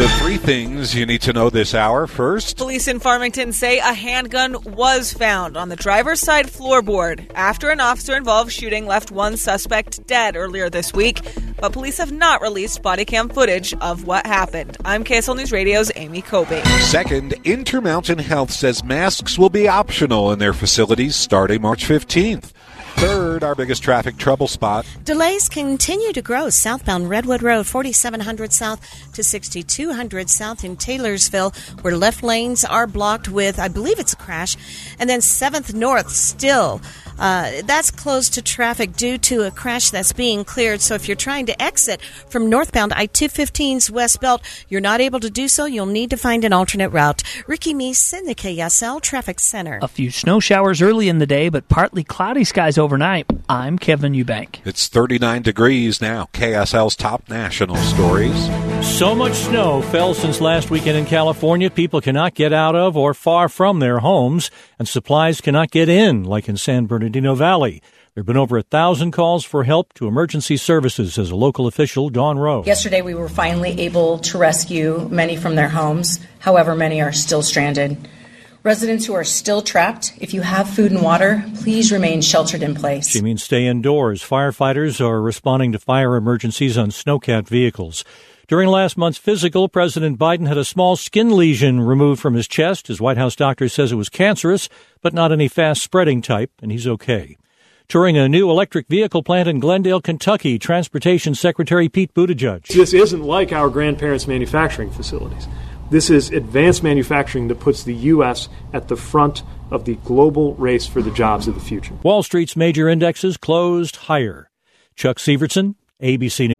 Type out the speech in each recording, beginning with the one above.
The three things you need to know this hour. First, police in Farmington say a handgun was found on the driver's side floorboard after an officer involved shooting left one suspect dead earlier this week, but police have not released body cam footage of what happened. I'm KSL News Radio's Amy Kobe. Second, Intermountain Health says masks will be optional in their facilities starting March 15th. Third, our biggest traffic trouble spot. Delays continue to grow southbound Redwood Road, 4700 south to 6200 south in Taylorsville, where left lanes are blocked with, I believe it's a crash, and then 7th north still. Uh, that's closed to traffic due to a crash that's being cleared. So if you're trying to exit from northbound I 215's West Belt, you're not able to do so. You'll need to find an alternate route. Ricky Meese in the KSL Traffic Center. A few snow showers early in the day, but partly cloudy skies overnight. I'm Kevin Eubank. It's 39 degrees now. KSL's top national stories. So much snow fell since last weekend in California. People cannot get out of or far from their homes, and supplies cannot get in, like in San Bernardino Valley. There have been over a thousand calls for help to emergency services, says a local official, Dawn Rowe. Yesterday, we were finally able to rescue many from their homes. However, many are still stranded. Residents who are still trapped, if you have food and water, please remain sheltered in place. She means stay indoors. Firefighters are responding to fire emergencies on snowcat vehicles. During last month's physical, President Biden had a small skin lesion removed from his chest. His White House doctor says it was cancerous, but not any fast spreading type, and he's okay. Touring a new electric vehicle plant in Glendale, Kentucky, Transportation Secretary Pete Buttigieg. This isn't like our grandparents' manufacturing facilities. This is advanced manufacturing that puts the U.S. at the front of the global race for the jobs of the future. Wall Street's major indexes closed higher. Chuck Sivertsen, ABC News.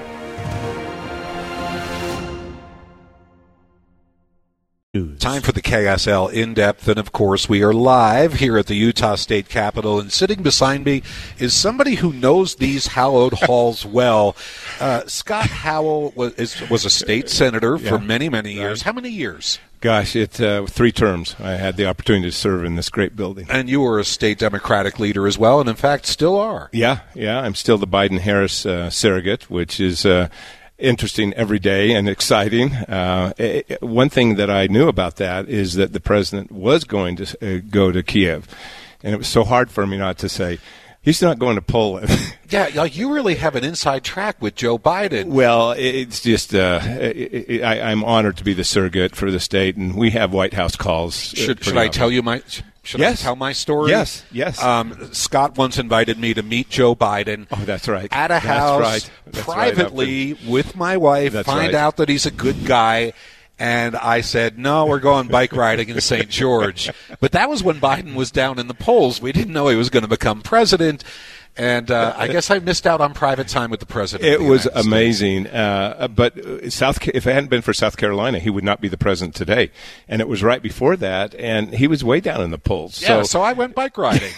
Time for the KSL in depth, and of course, we are live here at the Utah State Capitol. And sitting beside me is somebody who knows these hallowed halls well. Uh, Scott Howell was, is, was a state senator for many, many years. How many years? Gosh, it uh, three terms. I had the opportunity to serve in this great building. And you were a state Democratic leader as well, and in fact, still are. Yeah, yeah. I'm still the Biden Harris uh, surrogate, which is uh, interesting every day and exciting. Uh, eh, eh, one thing that I knew about that is that the president was going to uh, go to Kiev, and it was so hard for me not to say. He's not going to Poland. Yeah, like you really have an inside track with Joe Biden. Well, it's just uh, I, I'm honored to be the surrogate for the state, and we have White House calls. uh, Should, should I tell you my? Should Yes. I tell my story? Yes, yes. Um, Scott once invited me to meet Joe Biden. Oh, that's right. At a That's house, right. That's right, privately with my wife. That's find right. out that he's a good guy. And I said, no, we're going bike riding in St. George. But that was when Biden was down in the polls. We didn't know he was going to become president. And uh, I guess I missed out on private time with the president. It the was United amazing, uh, but South if it hadn't been for South Carolina, he would not be the president today. And it was right before that, and he was way down in the polls. Yeah, so, so I went bike riding.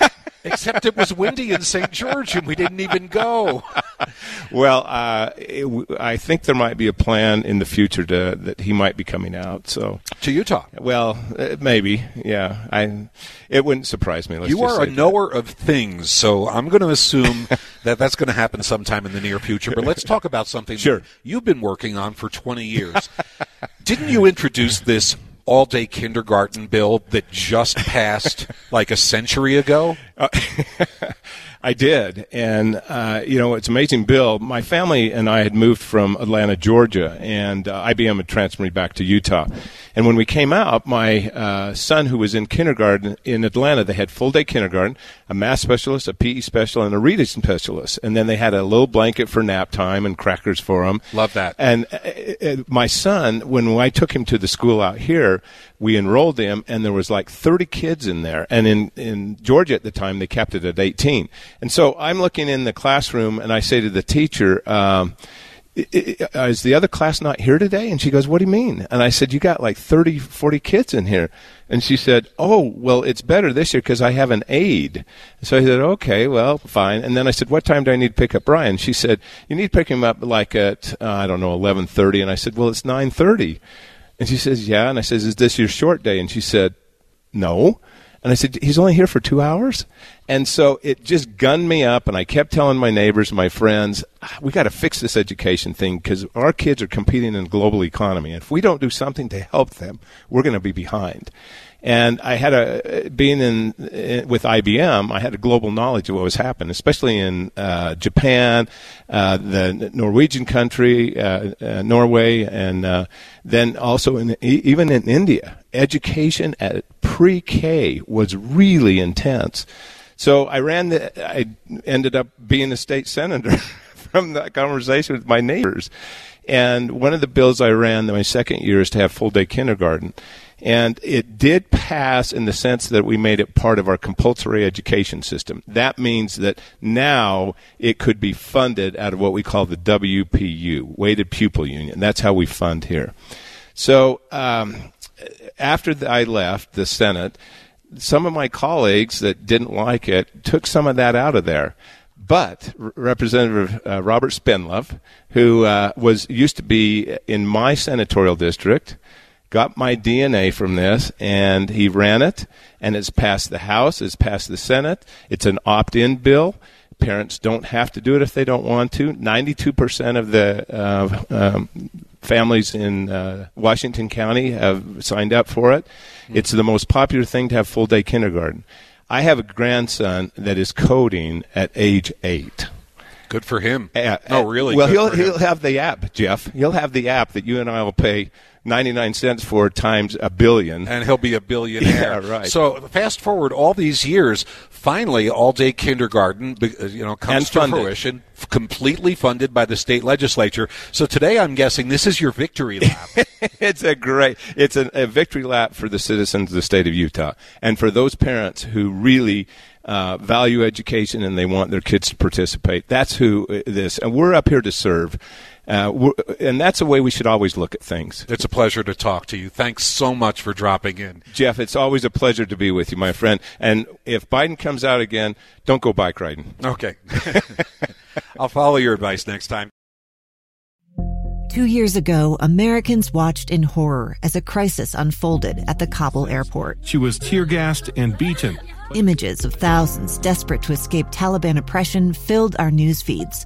Except it was windy in St. George, and we didn't even go. well, uh, it, I think there might be a plan in the future to, that he might be coming out. So to Utah. Well, uh, maybe. Yeah, I. It wouldn't surprise me. you are a knower of things, so I'm going to assume that that's going to happen sometime in the near future. But let's talk about something sure. you've been working on for 20 years. Didn't you introduce this all day kindergarten bill that just passed like a century ago? Uh, I did, and uh, you know it's amazing. Bill, my family and I had moved from Atlanta, Georgia, and uh, IBM had transferred me back to Utah. And when we came out, my uh, son, who was in kindergarten in Atlanta, they had full day kindergarten, a math specialist, a PE specialist, and a reading specialist, and then they had a little blanket for nap time and crackers for him. Love that. And uh, uh, my son, when I took him to the school out here, we enrolled him, and there was like 30 kids in there. And in in Georgia at the time, they kept it at 18. And so I'm looking in the classroom and I say to the teacher, um, is the other class not here today? And she goes, what do you mean? And I said, you got like 30, 40 kids in here. And she said, oh, well, it's better this year because I have an aide. So I said, okay, well, fine. And then I said, what time do I need to pick up Brian? She said, you need to pick him up like at, uh, I don't know, 1130. And I said, well, it's 930. And she says, yeah. And I says, is this your short day? And she said, no. And I said, he's only here for two hours? And so it just gunned me up, and I kept telling my neighbors, my friends, we got to fix this education thing because our kids are competing in a global economy. And if we don't do something to help them, we're going to be behind. And I had a being in, in, with IBM, I had a global knowledge of what was happening, especially in uh, Japan, uh, the Norwegian country, uh, uh Norway, and uh, then also in even in India. Education at pre-K was really intense. So I ran the. I ended up being a state senator from that conversation with my neighbors. And one of the bills I ran my second year is to have full day kindergarten. And it did pass in the sense that we made it part of our compulsory education system. That means that now it could be funded out of what we call the WPU, Weighted Pupil Unit. That's how we fund here. So um, after I left the Senate, some of my colleagues that didn't like it took some of that out of there. But Representative uh, Robert Spendlove, who uh, was used to be in my senatorial district, got my DNA from this, and he ran it, and it's passed the House, it's passed the Senate. It's an opt-in bill. Parents don't have to do it if they don't want to. Ninety-two percent of the uh, um, families in uh, Washington County have signed up for it. Mm-hmm. It's the most popular thing to have full-day kindergarten. I have a grandson that is coding at age eight. Good for him. Uh, no, really. Well, he'll he'll have the app, Jeff. He'll have the app that you and I will pay 99 cents for times a billion. And he'll be a billionaire. Yeah, right. So fast forward all these years, finally all day kindergarten uh, you know comes and to funded. fruition, completely funded by the state legislature. So today I'm guessing this is your victory lap. it's a great it's a, a victory lap for the citizens of the state of Utah and for those parents who really uh, value education and they want their kids to participate. That's who uh, this, and we're up here to serve. Uh, and that's the way we should always look at things. It's a pleasure to talk to you. Thanks so much for dropping in. Jeff, it's always a pleasure to be with you, my friend. And if Biden comes out again, don't go bike riding. Okay. I'll follow your advice next time. Two years ago, Americans watched in horror as a crisis unfolded at the Kabul airport. She was tear gassed and beaten. Images of thousands desperate to escape Taliban oppression filled our news feeds.